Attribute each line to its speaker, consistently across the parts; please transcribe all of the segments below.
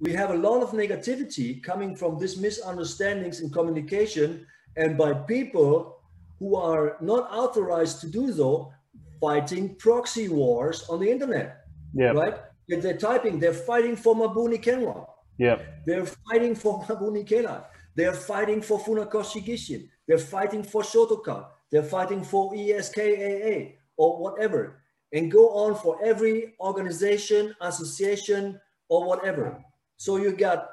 Speaker 1: we have a lot of negativity coming from these misunderstandings in communication and by people who are not authorized to do so fighting proxy wars on the internet
Speaker 2: Yeah.
Speaker 1: right? If they're typing they're fighting for mabuni kenwa.
Speaker 2: Yeah.
Speaker 1: they're fighting for mabuni kela. They're fighting for funakoshi gishin. They're fighting for shotokan they're fighting for eskaa or whatever and go on for every organization association or whatever so you got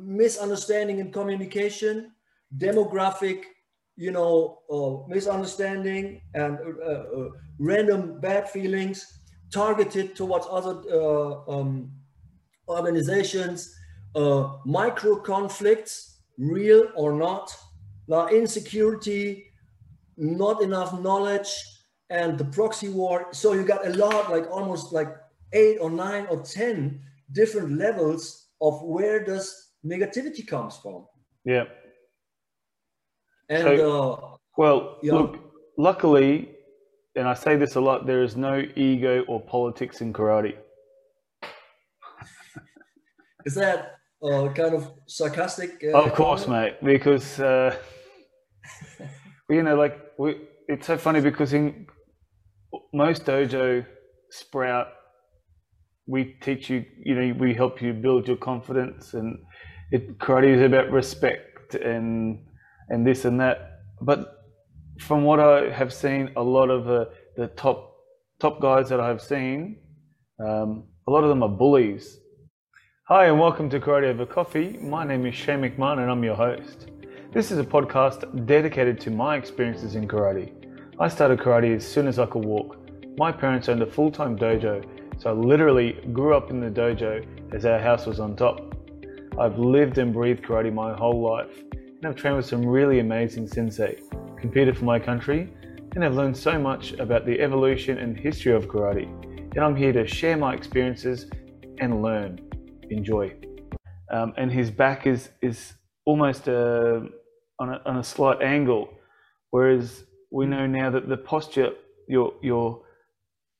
Speaker 1: misunderstanding in communication demographic you know uh, misunderstanding and uh, uh, random bad feelings targeted towards other uh, um, organizations uh, micro conflicts real or not now insecurity not enough knowledge and the proxy war. So you got a lot like almost like eight or nine or ten different levels of where does negativity comes from
Speaker 2: Yeah.
Speaker 1: and
Speaker 2: So-
Speaker 1: uh,
Speaker 2: Well,
Speaker 1: Yeah.
Speaker 2: look, luckily, and I say this a lot, there is no ego or politics in karate.
Speaker 1: is that uh, kind of sarcastic uh,
Speaker 2: of course,
Speaker 1: comment?
Speaker 2: mate, because uh, you know, like we, it's so funny because in most dojo sprout, we teach you, you know, we help you build your confidence, and it karate is about respect and and this and that. But from what I have seen, a lot of the, the top top guys that I have seen, um, a lot of them are bullies. Hi, and welcome to Karate Over Coffee. My name is Shane McMahon, and I'm your host. This is a podcast dedicated to my experiences in karate. I started karate as soon as I could walk. My parents owned a full time dojo, so I literally grew up in the dojo as our house was on top. I've lived and breathed karate my whole life, and I've trained with some really amazing sensei, competed for my country, and I've learned so much about the evolution and history of karate. And I'm here to share my experiences and learn. Enjoy. Um, and his back is is almost uh, on, a, on a slight angle, whereas we know now that the posture, your your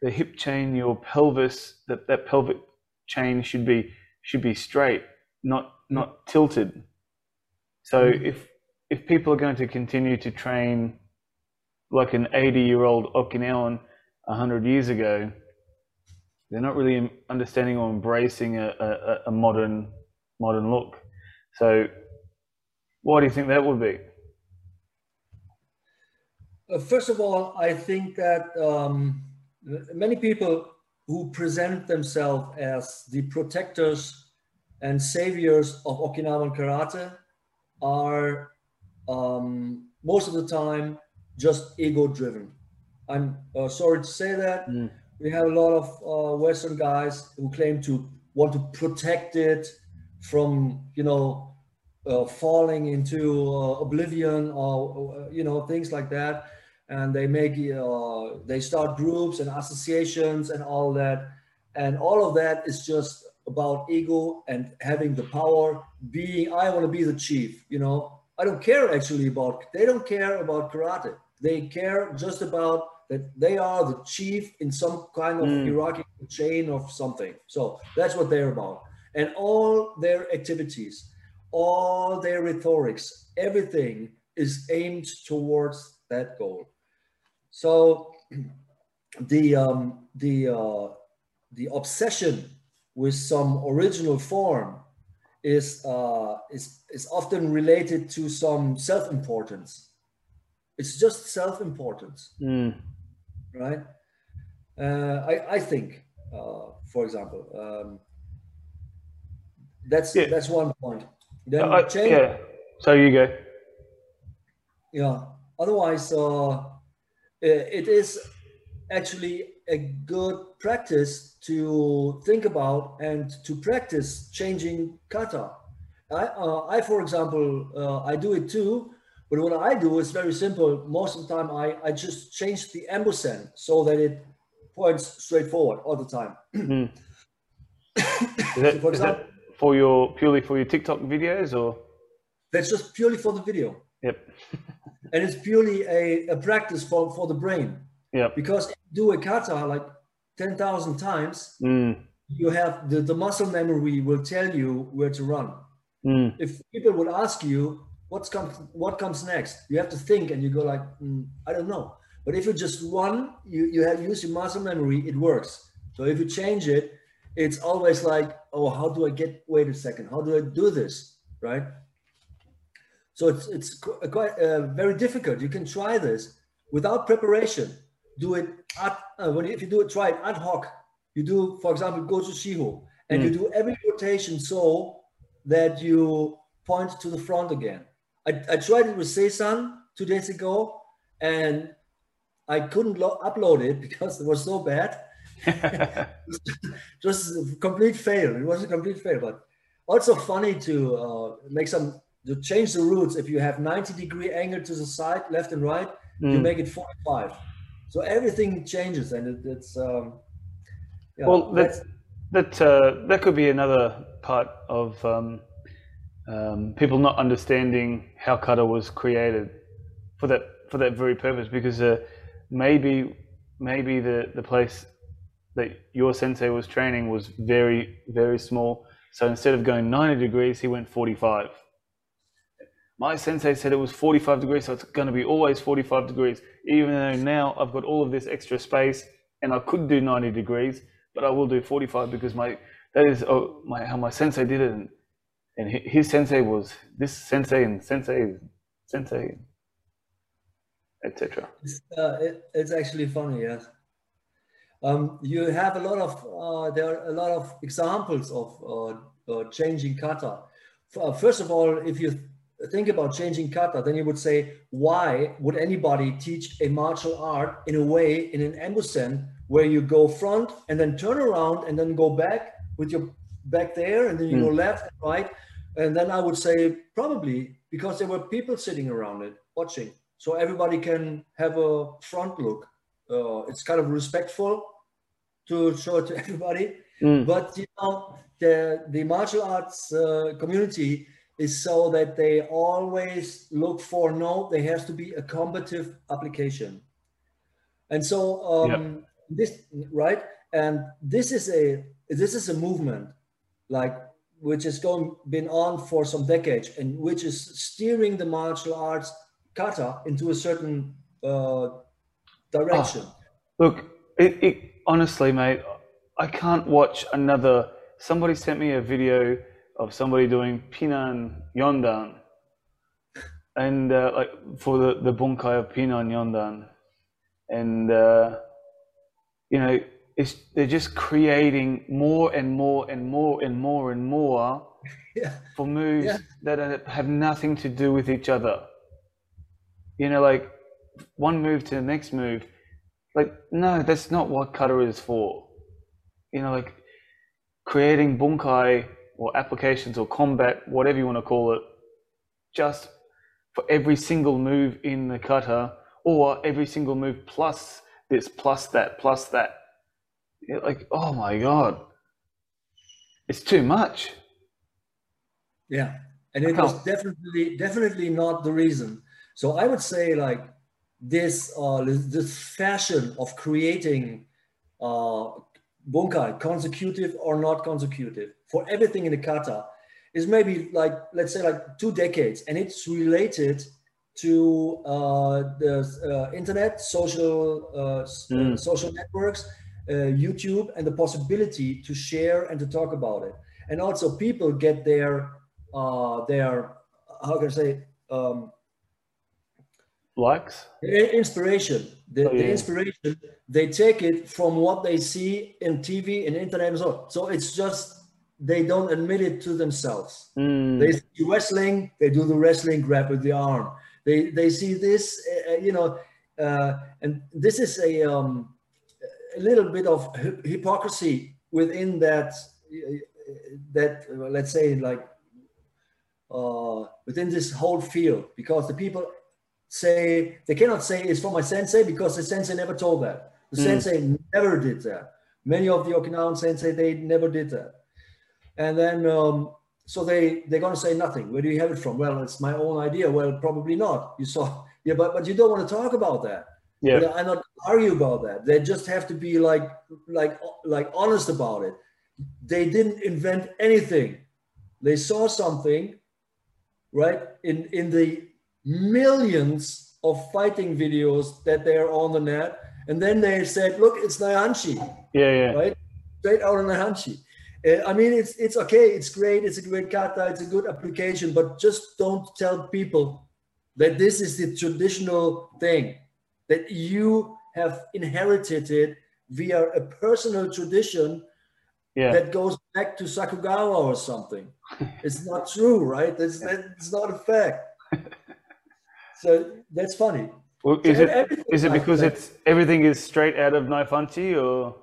Speaker 2: the hip chain, your pelvis, that, that pelvic chain should be should be straight, not not tilted. So if if people are going to continue to train like an 80 year old Okinawan 100 years ago, they're not really understanding or embracing a, a, a modern modern look. So why do you think that would be?
Speaker 1: Uh, first of all, I think that um, many people who present themselves as the protectors and saviors of Okinawan karate are um, most of the time just ego driven. I'm uh, sorry to say that.
Speaker 2: Mm.
Speaker 1: We have a lot of uh, Western guys who claim to want to protect it from, you know, uh, falling into uh, oblivion or uh, you know things like that and they make uh, they start groups and associations and all that. And all of that is just about ego and having the power being i want to be the chief you know? I don't care actually about they don't care about karate. They care just about that they are the chief in some kind of
Speaker 2: Mm.
Speaker 1: hierarchical chain of something. So that's what they're about. And all their activities all their rhetorics, everything is aimed towards that goal. So the um, the uh, the obsession with some original form is uh, is is often related to some self-importance. It's just self-importance,
Speaker 2: Mm.
Speaker 1: right? Uh, I I think, uh, for example, um, that's
Speaker 2: Yeah.
Speaker 1: that's one point. Then
Speaker 2: I-
Speaker 1: change,
Speaker 2: yeah. So you go.
Speaker 1: yeah otherwise uh, it is actually a good practice to think about and to practice changing kata i, uh, I for example uh, i do it too but what i do is very simple most of the time i, I just change the embusen so that it points straight forward all the time
Speaker 2: Mm. Is that,
Speaker 1: for
Speaker 2: is that
Speaker 1: example
Speaker 2: for your purely for your TikTok videos or?
Speaker 1: that's just purely for the video
Speaker 2: Yep.
Speaker 1: and it's purely a, a practice for, for the brain
Speaker 2: Yep.
Speaker 1: because do a kata like 10,000 times,
Speaker 2: Mm.
Speaker 1: you have the, the muscle memory will tell you where to run.
Speaker 2: Mm.
Speaker 1: If people would ask you what's comes what comes next, you have to think and you go like, mm, I don't know. But if you just run, you, you have use your muscle memory, it works. So if you change it, it's always like, oh, how do I get, wait a second, how do I do this, right? So it's, it's quite uh, very difficult. You can try this without preparation. Do it at, uh, when if you do it, try it ad hoc. You do, for example, Gojushiho and mm. you do every rotation so that you point to the front again. I, I tried it with Seisan two days ago and I couldn't upload it because it was so bad. just a complete fail. It was a complete fail, but also funny to uh, make some to change the roots, If you have 90 degree angle to the side, left and right, mm. you make it 45. So everything changes, and it, it's um,
Speaker 2: yeah, well that that uh, that could be another part of um, um, people not understanding how kata was created for that for that very purpose because uh, maybe maybe the the place that your sensei was training was very very small so instead of going 90 degrees he went 45 my sensei said it was 45 degrees so it's going to be always 45 degrees even though now i've got all of this extra space and i could do 90 degrees but i will do 45 because my that is oh, my how my sensei did it and, and his sensei was this sensei and sensei sensei etc.
Speaker 1: It's, uh, it, it's actually funny, yes. Um, you have a lot of uh, there are a lot of examples of uh, uh changing kata. Uh, first of all, if you think about changing kata, then you would say, why would anybody teach a martial art in a way in an embusen where you go front and then turn around and then go back with your back there and then you mm. go hmm. left and right? And then I would say probably because there were people sitting around it watching so everybody can have a front look. Uh, it's kind of respectful to show it to everybody, mm. but you know the the martial arts uh, community is so that they always look for no, there has to be a combative application, and so um, yep. this right and this is a this is a movement like which has going been on for some decades and which is steering the martial arts kata into a certain uh, direction. Oh,
Speaker 2: look, it, it, honestly, mate, I can't watch another. Somebody sent me a video of somebody doing Pinan Yondan, and uh, like for the the bunkai of Pinan Yondan, and uh, you know, it's they're just creating more and more and more and more and more yeah. for moves yeah. that have nothing to do with each other you know, like one move to the next move. Like, no, that's not what kata is for. You know, like creating bunkai or applications or combat, whatever you want to call it, just for every single move in the kata or every single move plus this, plus that, plus that. You're like, oh my God, it's too much.
Speaker 1: Yeah. And it was definitely, definitely not the reason so I would say like this uh, this fashion of creating uh, bunkai, consecutive or not consecutive, for everything in the kata is maybe like let's say like two decades, and it's related to uh, the uh, internet, social uh, mm. social networks, uh, YouTube, and the possibility to share and to talk about it, and also people get their uh, their how can I say um,
Speaker 2: likes
Speaker 1: inspiration the, oh, yeah. the, inspiration they take it from what they see in tv and internet and so on so it's just they don't admit it to themselves
Speaker 2: mm.
Speaker 1: they see wrestling they do the wrestling grab with the arm they they see this uh, uh you know uh, and this is a um, a little bit of hypocrisy within that that let's say like uh, within this whole field because the people say they cannot say it's from my sensei because the sensei never told that. The mm. sensei never did that. Many of the Okinawan sensei they never did that. And then um, so they they're gonna say nothing. Where do you have it from? Well, it's my own idea. Well, probably not. You saw yeah, but but you don't want to talk about that.
Speaker 2: Yeah,
Speaker 1: I not argue about that. They just have to be like like like honest about it. they didn't invent anything. They saw something, right? In in the millions of fighting videos that they are on the net, and then they said, "Look, it's Naihanchi."
Speaker 2: Yeah, yeah.
Speaker 1: Right, straight out of Naihanchi. Uh, I mean, it's it's okay, it's great, it's a great kata, it's a good application, but just don't tell people that this is the traditional thing that you have inherited it via a personal tradition
Speaker 2: Yeah.
Speaker 1: that goes back to Sakugawa or something. it's not true, right? That's that's not a fact. so that's funny.
Speaker 2: Well, is it is it because
Speaker 1: that.
Speaker 2: it's everything is straight out of Naifanchi or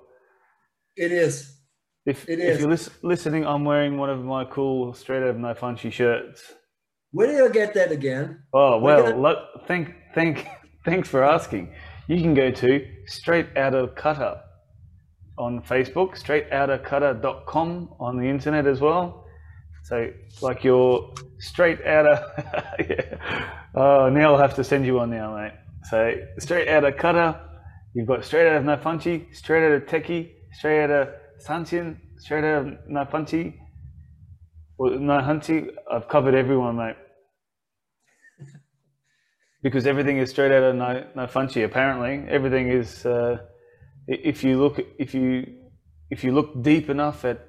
Speaker 1: It is.
Speaker 2: if
Speaker 1: It
Speaker 2: if you're lis- listening, I'm wearing one of my cool straight out of Naifanchi shirts.
Speaker 1: Where did I get that again?
Speaker 2: Oh well,
Speaker 1: can
Speaker 2: lo- thank thank thanks for asking. You can go to straight out of cutter on Facebook, straightoutacutter.com on the internet as well. So like your straight out of yeah. Oh, now I'll have to send you one now, mate. So straight out of cutter, you've got straight out of Nafunchi, straight out of Tekki, straight out of Sanshin, straight out of Nafunchi, or Nahunchi. I've covered everyone, mate because everything is straight out of no, no Apparently, everything is. Uh, if you look, if you if you look deep enough at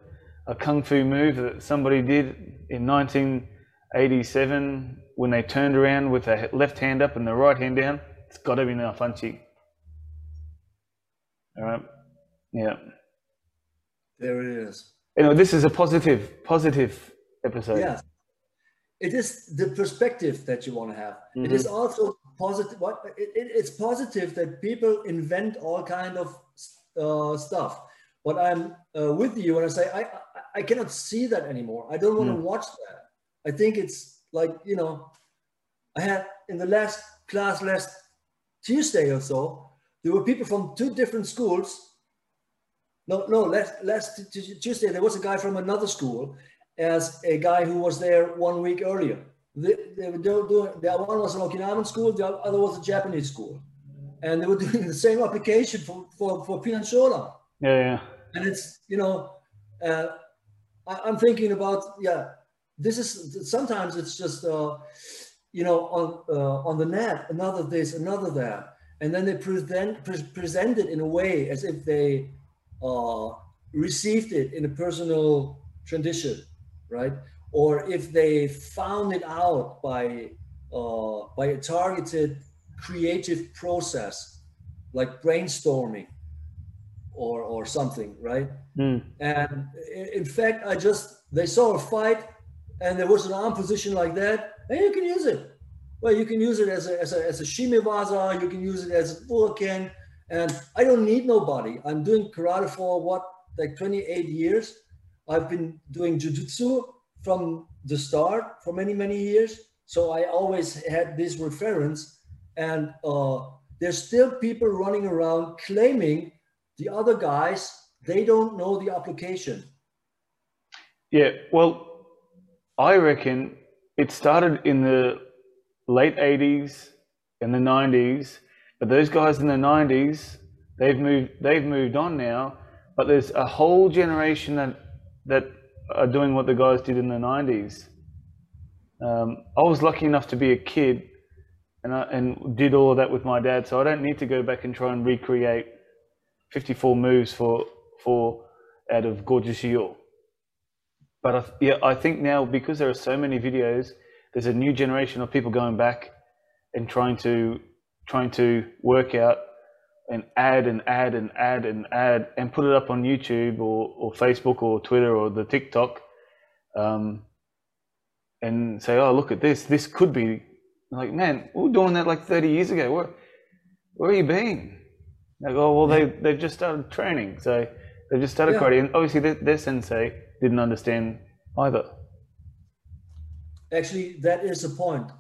Speaker 2: a kung fu move that somebody did in 1987 when they turned around with their left hand up and the right hand down, it's got to be no Funchi. All right. Yeah.
Speaker 1: There it is.
Speaker 2: Anyway, this is a positive, positive episode.
Speaker 1: Yes. It is the perspective that you want to have. It is also positive. What it, it, it's positive that people invent all kind of uh, stuff. But I'm uh, with you when I say I, I I cannot see that anymore. I don't want to watch that. I think it's like you know, I had in the last class last Tuesday or so, there were people from two different schools no, no. Last last Tuesday there was a guy from another school, as a guy who was there one week earlier. They, they were doing. The one was an Okinawan school, the other was a Japanese school, and they were doing the same application for for for Pinanchola.
Speaker 2: Yeah. Yeah.
Speaker 1: And it's you know, uh, I, I'm thinking about yeah. This is sometimes it's just uh, you know on uh, on the net another this another that, and then they present pre- present it in a way as if they uh, received it in a personal tradition, right? Or if they found it out by uh, by a targeted creative process, like brainstorming or or something, right?
Speaker 2: Mm.
Speaker 1: And in fact, I just they saw a fight, and there was an arm position like that, and you can use it. Well, you can use it as a as a as a shimewaza. You can use it as a budokan, and I don't need nobody. I'm doing karate for what like 28 years. I've been doing jujutsu from the start for many many years. So I always had this reference, and uh, there's still people running around claiming the other guys they don't know the application.
Speaker 2: Yeah, well, I reckon it started in the late 80s and the 90s, but those guys in the 90s, they've moved they've moved on now, but there's a whole generation that that are doing what the guys did in the 90s. Um, I was lucky enough to be a kid and I, and did all of that with my dad, so I don't need to go back and try and recreate 54 moves for for out of Gojushiho. But I, yeah, I think now because there are so many videos, there's a new generation of people going back and trying to trying to work out and add and add and add and add and put it up on YouTube or, or Facebook or Twitter or the TikTok, um, and say, "Oh, look at this! This could be." Like, man, we were doing that like 30 years ago. Where, where are you been? They go, well, they they've just started training, so they've just started
Speaker 1: Yeah.
Speaker 2: karate, and obviously their, their sensei didn't understand either.
Speaker 1: Actually, that is the point.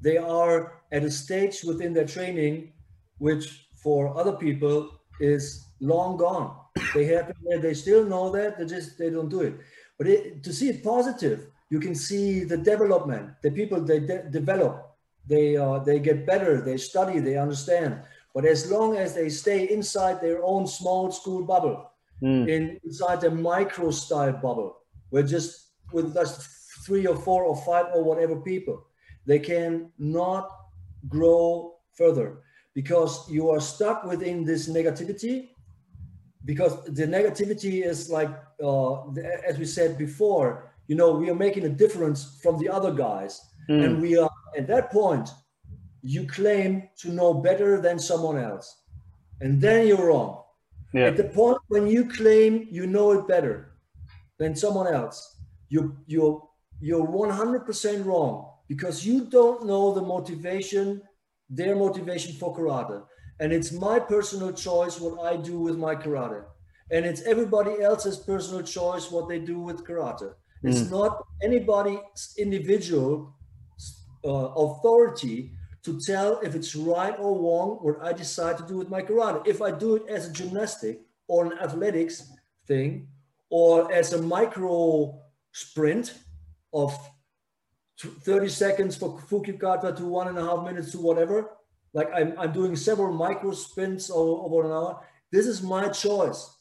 Speaker 1: They are at a stage within their training, which for other people is long gone. They have they still know that they just they don't do it. But it, to see it positive, you can see the development. The people they de- develop, they uh, they get better. They study. They understand. But as long as they stay inside their own small school bubble, mm. in inside a micro style bubble. Where just with just three or four or five or whatever people. They can not grow further because you are stuck within this negativity because the negativity is like uh, as we said before you know we are making a difference from the other guys. Mm. and we are at that point you claim to know better than someone else. And then you're wrong yeah. at the point when you claim you know it better than someone else you you're you're 100% wrong because you don't know the motivation their motivation for karate and it's my personal choice what i do with my karate and it's everybody else's personal choice what they do with karate it's mm. not anybody's individual uh, authority to tell if it's right or wrong what I decide to do with my karate. If I do it as a gymnastic or an athletics thing, or as a micro sprint of 30 seconds for Fukyugata to one and a half minutes to whatever, like I'm, I'm doing several micro sprints over an hour. This is my choice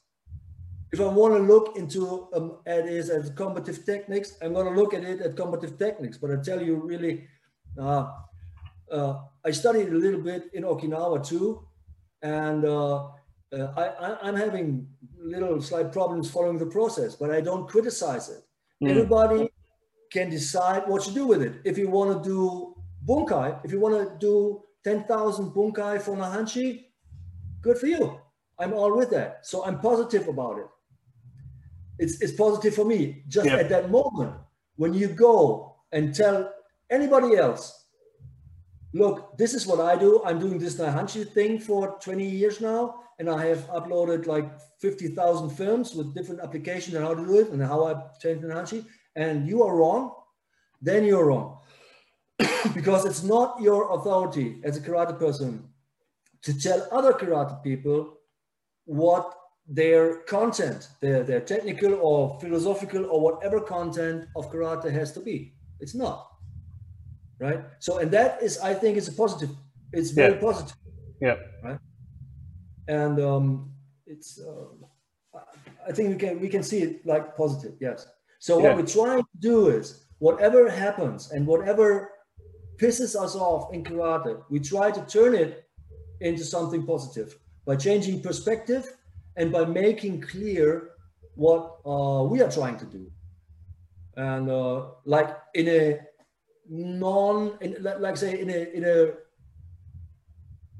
Speaker 1: if I want to look into um, at is as combative techniques, I'm going to look at it at combative techniques. But I tell you, really, uh, uh, I studied a little bit in Okinawa too, and uh, uh I, am having little slight problems following the process, but I don't criticize it. Mm. Everybody can decide what to do with it. If you want to do bunkai, if you want to do 10,000 bunkai for Naihanchi, good for you. I'm all with that. So I'm positive about it it's, it's positive for me. Just yeah. at that moment, when you go and tell anybody else, look, this is what I do. I'm doing this Naihanchi thing for 20 years now, and I have uploaded like 50,000 films with different applications and how to do it and how I change Naihanchi, and you are wrong, then you're wrong. because it's not your authority as a karate person to tell other karate people what their content, their, their technical or philosophical or whatever content of karate has to be. It's not. Right. So, and that is, I think, is a positive. It's very
Speaker 2: yeah.
Speaker 1: positive.
Speaker 2: Yeah.
Speaker 1: Right. And um, it's, uh, I think we can we can see it like positive. Yes. So what yeah. we're trying to do is whatever happens and whatever pisses us off in karate, we try to turn it into something positive by changing perspective and by making clear what uh, we are trying to do. And uh, like in a non, in, like say in a in a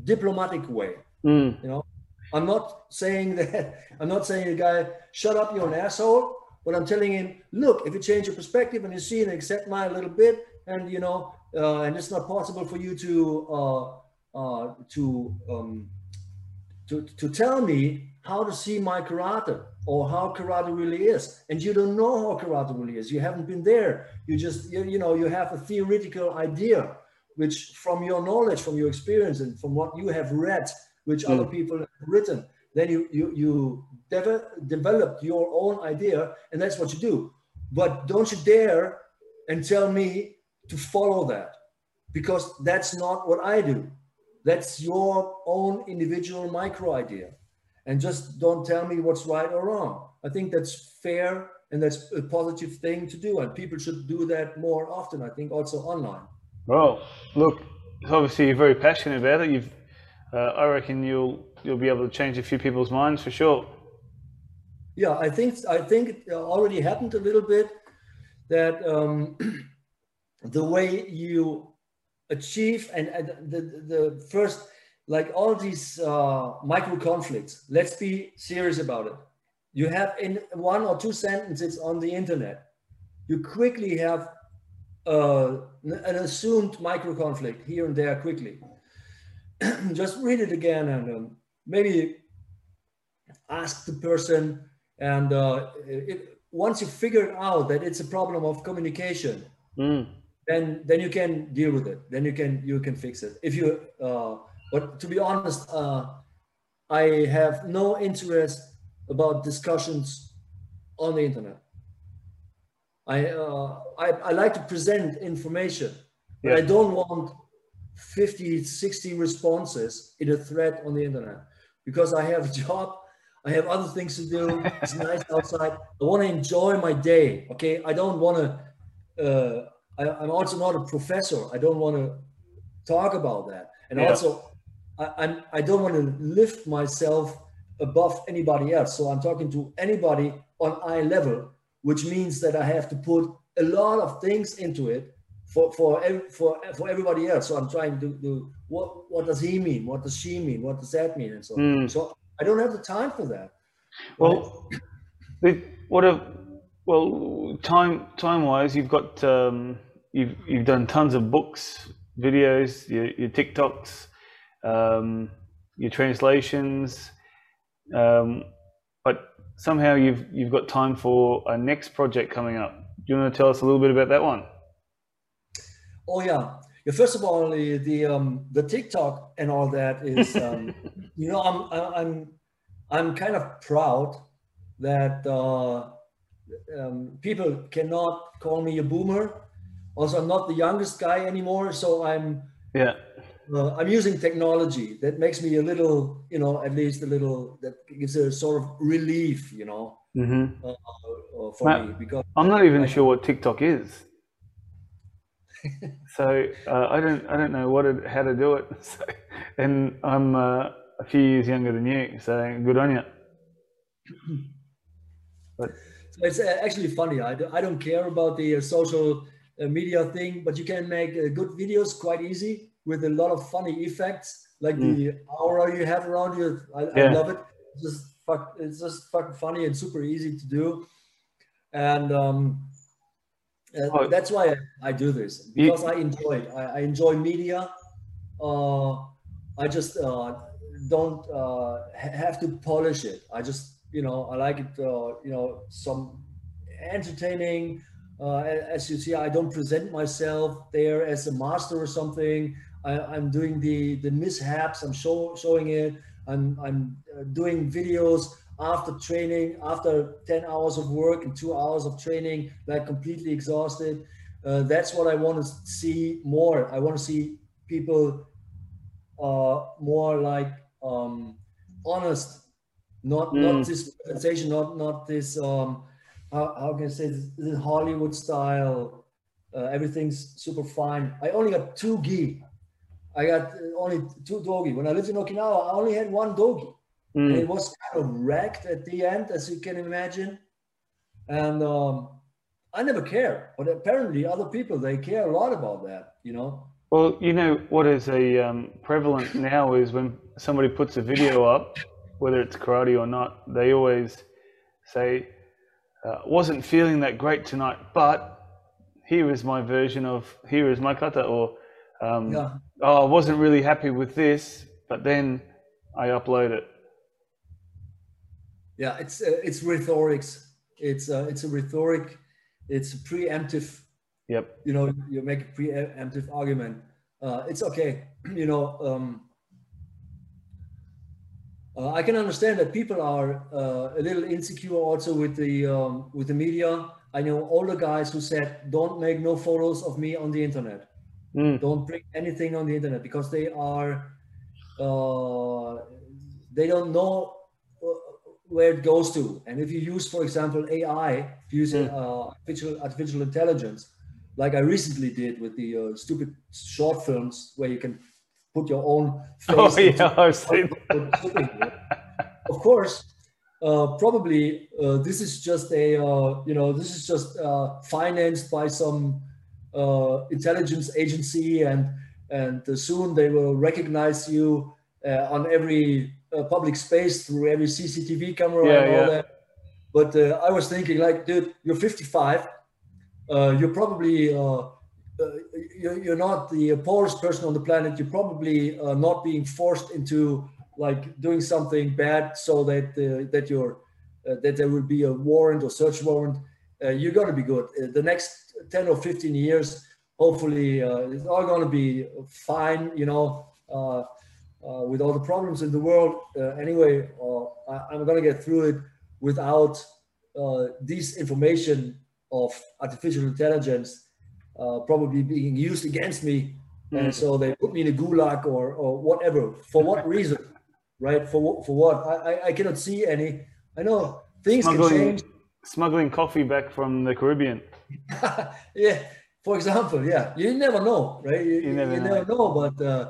Speaker 1: diplomatic way, mm. you know. I'm not saying that. I'm not saying a guy, shut up, you're an asshole. But I'm telling him, look, if you change your perspective and you see and accept my little bit, and you know, uh, and it's not possible for you to uh, uh, to um, to to tell me how to see my karate or how karate really is. And you don't know how karate really is. You haven't been there. You just you, you know you have a theoretical idea which from your knowledge from your experience and from what you have read which mm. other people have written then you you you de- develop your own idea and that's what you do. But don't you dare and tell me to follow that because that's not what i do that's your own individual micro idea and just don't tell me what's right or wrong. I think that's fair and that's a positive thing to do, and people should do that more often. I think also online.
Speaker 2: Well, look, obviously you're very passionate about it. You've, uh, I reckon you'll you'll be able to change a few people's minds for sure.
Speaker 1: Yeah, I think I think it already happened a little bit that um, the way you achieve and, and the the first like all these uh, micro conflicts, let's be serious about it. You have in one or two sentences on the internet, you quickly have uh, an assumed micro conflict here and there quickly. Just read it again and um, maybe ask the person. And uh, it, once you figure out that it's a problem of communication, mm. Then then you can deal with it. Then you can you can fix it. If you uh, but to be honest, uh, I have no interest about discussions on the internet. I, uh, I, I, like to present information, but yeah. I don't want 50, 60 responses in a thread on the internet because I have a job. I have other things to do. It's nice outside. I want to enjoy my day. Okay, I don't want to. Uh, I, am also not a professor. I don't want to talk about that. And yeah. also, I, I'm I don't want to lift myself above anybody else. So I'm talking to anybody on eye level, which means that I have to put a lot of things into it for for for for everybody else. So I'm trying to do what what does he mean? What does she mean? What does that mean? And so mm. so I don't have the time for that.
Speaker 2: Well, right? what a well time time wise, you've got um, you've you've done tons of books, videos, your, your TikToks, um, your translations, um, but somehow you've you've got time for a next project coming up. Do you want to tell us a little bit about that one?
Speaker 1: Oh yeah. Yeah, first of all, the the, um, the TikTok and all that is, um, you know, I'm I'm I'm kind of proud that uh, um, people cannot call me a boomer. Also, I'm not the youngest guy anymore, so I'm
Speaker 2: yeah.
Speaker 1: Uh, I'm using technology that makes me a little, you know, at least a little that gives a sort of relief, you know,
Speaker 2: mm-hmm. uh, uh, for Matt, me because I'm not even I, sure what TikTok is so uh, I don't I don't know what it, how to do it. So, and I'm uh, a few years younger than you, so good on you.
Speaker 1: But so it's uh, actually funny. I, do, I don't care about the uh, social media thing, but you can make uh, good videos quite easy with a lot of funny effects, like mm. the aura you have around you. I, yeah. I love it. It's just fuck, it's just fucking funny and super easy to do. And um, uh, oh. That's why I, I, do this because I enjoy it. I, I enjoy media. Uh, I just uh, don't uh, have to polish it. I just, you know, I like it, uh, you know, some entertaining. Uh, as you see, I don't present myself there as a master or something. I, am doing the the mishaps. I'm show, showing it. I'm I'm doing videos after training, after 10 hours of work and two hours of training, like completely exhausted. Uh, that's what I want to see more. I want to see people uh, more like um, honest, not mm. not this sensation, not not this um, how, how can I say this, this Hollywood style. Uh, everything's super fine. I only got two gi. I got only two dogi. When I lived in Okinawa, I only had one dogi. Mm. It was kind of wrecked at the end, as you can imagine. And um, I never care, but apparently other people they care a lot about that, you know.
Speaker 2: Well, you know what is a um, prevalent now is when somebody puts a video up, whether it's karate or not, they always say, uh, "Wasn't feeling that great tonight, but here is my version of here is my kata," or um, yeah. "Oh, I wasn't really happy with this, but then I upload it."
Speaker 1: yeah it's uh, it's rhetorics it's uh, it's a rhetoric it's a preemptive
Speaker 2: yep
Speaker 1: you know you make a preemptive argument uh, it's okay you know um, uh, I can understand that people are uh, a little insecure also with the um, with the media. I know older guys who said, "Don't make no photos of me on the internet. Mm. Don't bring anything on the internet because they are uh, they don't know where it goes to. And if you use, for example, AI, using mm. uh, artificial, artificial intelligence, like I recently did with the uh, stupid short films where you can put your own
Speaker 2: oh, face. Oh, yeah, I've seen
Speaker 1: Of course, uh, probably uh, this is just a, uh, you know, this is just uh, financed by some intelligence agency and and soon they will recognize you on every uh, public space through every CCTV camera yeah, and all yeah. that. But uh, I was thinking, like, dude, you're 55. Uh, you're probably uh, uh, you're, you're, not the poorest person on the planet. You're probably uh, not being forced into like doing something bad so that that you're that there will be a warrant or search warrant. you're gonna be good. the next 10 or 15 years, hopefully, it's all gonna be fine. You know uh, with all the problems in the world. Uh, anyway, uh, I, am going to get through it without this information of artificial intelligence probably being used against me. And so they put me in a gulag or, or whatever. For what reason? right? For for what? I I, I cannot see any. I know things
Speaker 2: Smuggling,
Speaker 1: can change.
Speaker 2: smuggling coffee back from the Caribbean.
Speaker 1: yeah. For example, yeah, you never know, right? You,
Speaker 2: You never
Speaker 1: you
Speaker 2: know.
Speaker 1: never know. But uh,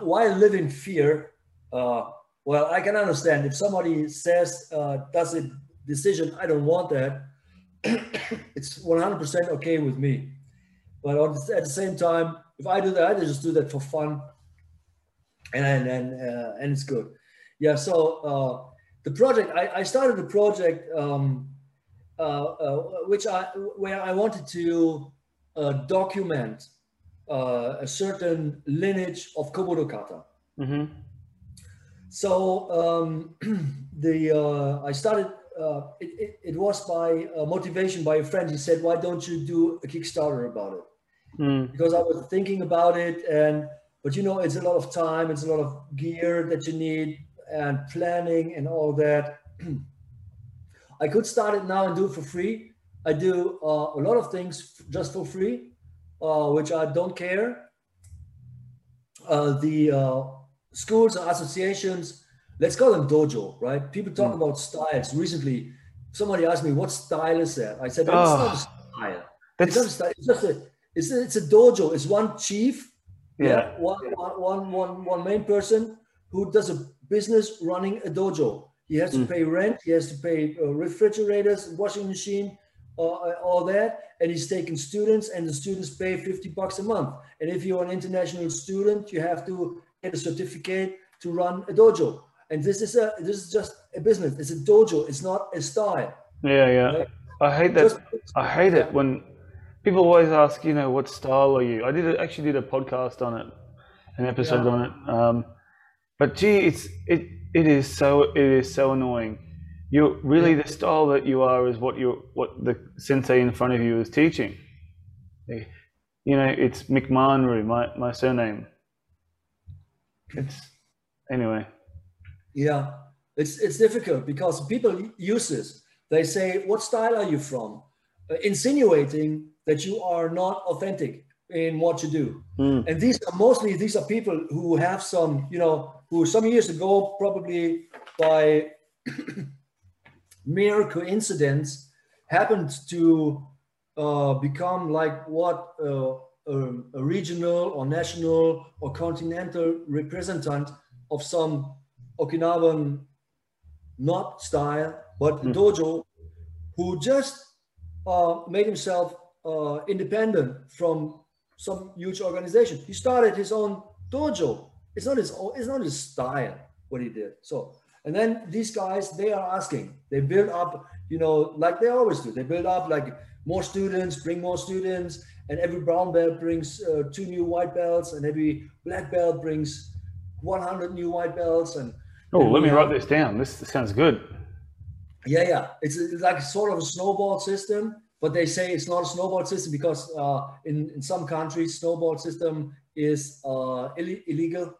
Speaker 1: why live in fear? Uh, well, I can understand if somebody says uh, does a decision, I don't want that. it's 100% okay with me. But at the same time, if I do that, I just do that for fun, and and and, uh, and it's good. Yeah. So uh, the project, I, I started a project, um, uh, uh, which I where I wanted to uh, document uh, a certain lineage of Komodo kata.
Speaker 2: hmm
Speaker 1: So um, the uh, I started. Uh, it, it, it was by uh, motivation by a friend. He said, "Why don't you do a Kickstarter about it?"
Speaker 2: Mm.
Speaker 1: Because I was thinking about it, and but you know, it's a lot of time, it's a lot of gear that you need, and planning and all that. I could start it now and do it for free. I do uh, a lot of things just for free, uh, which I don't care. Uh, the uh, schools and associations, let's call them dojo, right? People talk about styles. Recently, somebody asked me, "What style is that?" I said, "It's
Speaker 2: Oh,
Speaker 1: not a style. It's not a style. It's just a. It's a, it's a dojo. It's one chief,
Speaker 2: yeah.
Speaker 1: one, one, one, one, one main person who does a business running a dojo. He has to
Speaker 2: Mm.
Speaker 1: pay rent. He has to pay uh, refrigerators, washing machine, uh, all that, and he's taking students, and the students pay fifty bucks a month. And if you're an international student, you have to get a certificate to run a dojo. And this is a this is just a business. It's a dojo. It's not a style.
Speaker 2: Yeah, yeah.
Speaker 1: Right.
Speaker 2: I hate that.
Speaker 1: Just-
Speaker 2: I hate it when people always ask, you know, what style are you? I did a, actually did a podcast on it, an episode
Speaker 1: Yeah.
Speaker 2: on it. Um, but gee, it's it it is so it is so annoying. You really the style that you are is what you what the sensei in front of you is teaching. You know, it's McMahonry, my my surname. It's anyway.
Speaker 1: Yeah, it's it's difficult because people use this. They say, "What style are you from?" Uh, insinuating that you are not authentic in what you do.
Speaker 2: Mm.
Speaker 1: And these are mostly these are people who have some, you know, who some years ago probably by mere coincidence happened to uh, become like what uh, a, a regional or national or continental representative of some Okinawan not style, but
Speaker 2: Hmm.
Speaker 1: dojo, who just uh, made himself uh, independent from some huge organization. He started his own dojo. It's not his own, it's not his style what he did. So and then these guys they are asking. They build up, you know, like they always do. They build up like more students, bring more students, and every brown belt brings uh, two new white belts, and every black belt brings 100 new white belts, and
Speaker 2: Oh,
Speaker 1: and
Speaker 2: let me
Speaker 1: have-
Speaker 2: write this down. This, this sounds good.
Speaker 1: Yeah, yeah. It's, it's like sort of a snowball system, but they say it's not a snowball system because uh, in, in some countries, snowball system is uh, Ill- illegal.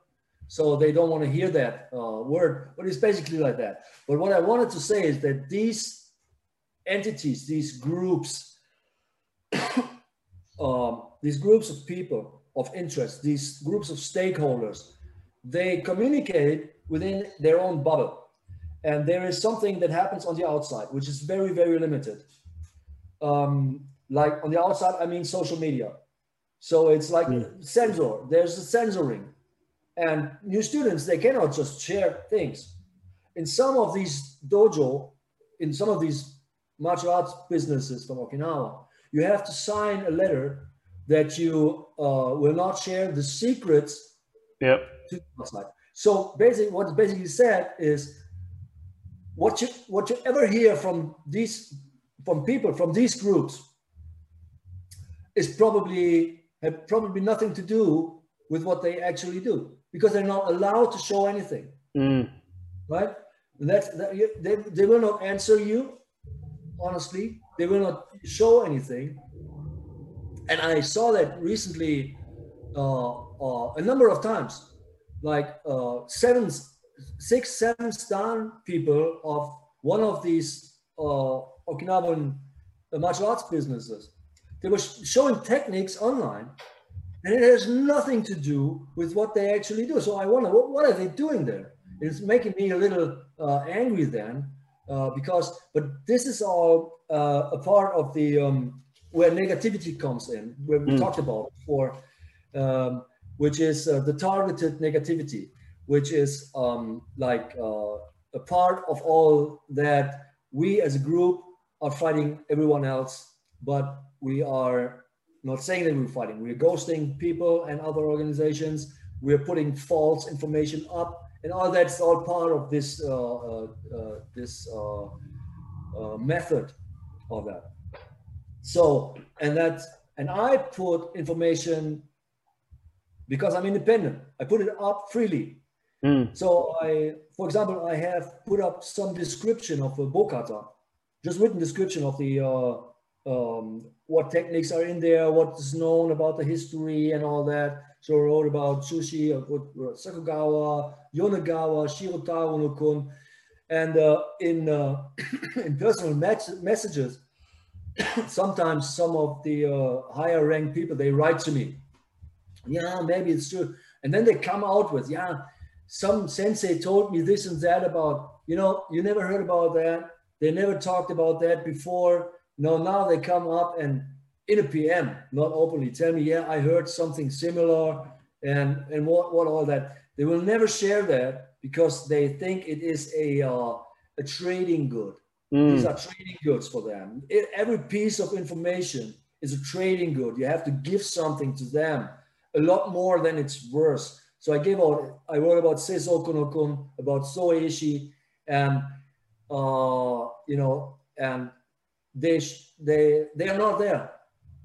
Speaker 1: So they don't want to hear that uh, word, but it's basically like that. But what I wanted to say is that these entities, these groups, um, these groups of people of interest, these groups of stakeholders, they communicate within their own bubble and there is something that happens on the outside which is very very limited um, like on the outside i mean social media so it's like
Speaker 2: Mm.
Speaker 1: censor there's a censoring and new students they cannot just share things in some of these dojo in some of these martial arts businesses from okinawa you have to sign a letter that you uh, will not share the secrets
Speaker 2: Yep.
Speaker 1: to the outside. So basically, what's basically said is what you what you ever hear from these from people from these groups is probably have probably nothing to do with what they actually do because they're not allowed to show anything,
Speaker 2: Mm.
Speaker 1: right? That's that, you- they, they will not answer you honestly. They will not show anything. And I saw that recently uh, uh, a number of times like uh, seven, six, seven star people of one of these uh, Okinawan uh, martial arts businesses. They were sh- showing techniques online, and it has nothing to do with what they actually do. So I wonder, what, what are they doing there? It's making me a little uh, angry then uh, because, but this is all uh, a part of the um, where negativity comes in, where we mm. talked about before, um, which is uh, the targeted negativity, which is um, like uh, a part of all that we as a group are fighting everyone else, but we are not saying that we're fighting. We're ghosting people and other organizations. We're putting false information up, and all that's all part of this uh, uh, uh this uh, uh, method of that. So, and that's and I put information because I'm independent. I put it up freely. Mm. So I, for example, I have put up some description of a bokata, just written description of the uh, um, what techniques are in there, what is known about the history and all that. So I wrote about Shushi, uh, Sakugawa, Yonegawa, Shirotaro no Kon, and uh, in uh, in personal messages, sometimes some of the uh, higher ranked people they write to me, yeah, maybe it's true, and then they come out with, yeah, some sensei told me this and that about, you know, you never heard about that. They never talked about that before. No, now they come up and in a PM, not openly, tell me, yeah, I heard something similar and and what what all that. They will never share that because they think it is a uh, a trading good. Mm. These are trading goods for them. It, every piece of information is a trading good. You have to give something to them, a lot more than it's worth. So I gave out, I wrote about Seiso Kunokun, about Soeishi, and uh, you know, and they they they are not there.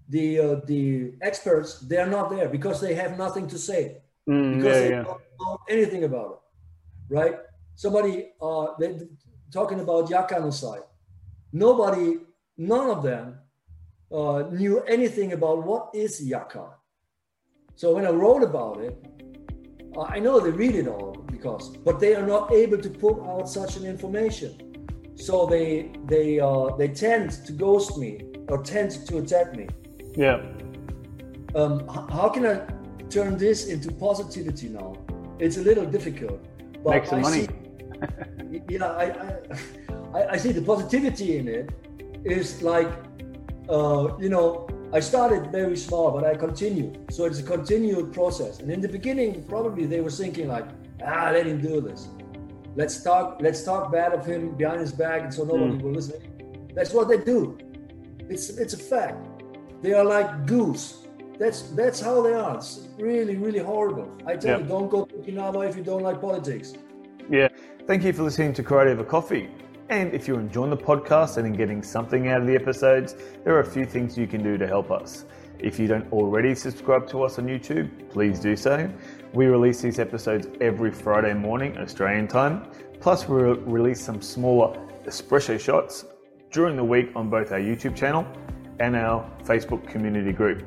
Speaker 1: The uh, the experts they are not there because they have nothing to say mm, because yeah, they yeah. don't know anything about it, right? Somebody uh, they talking about Yakanosai. Nobody, none of them uh, knew anything about what is Yaka. So when I wrote about it, I know they read it all because, but they are not able to put out such an information. So they they uh, they tend to ghost me or tend to attack me.
Speaker 2: Yeah.
Speaker 1: Um, how can I turn this into positivity now? It's a little difficult.
Speaker 2: But Make some I money.
Speaker 1: See, yeah, I, I I see the positivity in it is like uh, you know I started very small, but I continued. So it's a continued process. And in the beginning, probably they were thinking like, ah, let him do this. Let's talk, let's talk bad of him behind his back, and so nobody mm. will listen. That's what they do. It's it's a fact. They are like goose. That's that's how they are. It's really, really horrible. I tell yep. you, don't go to Okinawa if you don't like politics.
Speaker 2: Yeah. Thank you for listening to Karate Over Coffee. And if you're enjoying the podcast and getting something out of the episodes, there are a few things you can do to help us. If you don't already subscribe to us on YouTube, please do so. We release these episodes every Friday morning, Australian time. Plus, we release some smaller espresso shots during the week on both our YouTube channel and our Facebook community group.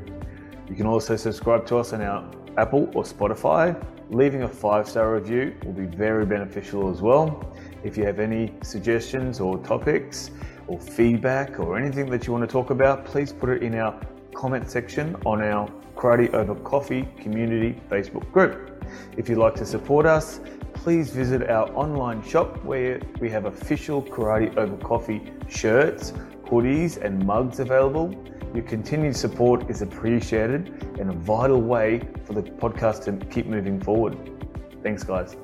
Speaker 2: You can also subscribe to us on our Apple or Spotify. Leaving a five star review will be very beneficial as well. If you have any suggestions or topics or feedback or anything that you want to talk about, please put it in our comment section on our Karate Over Coffee community Facebook group. If you'd like to support us, please visit our online shop where we have official Karate Over Coffee shirts, hoodies, and mugs available. Your continued support is appreciated and a vital way for the podcast to keep moving forward. Thanks, guys.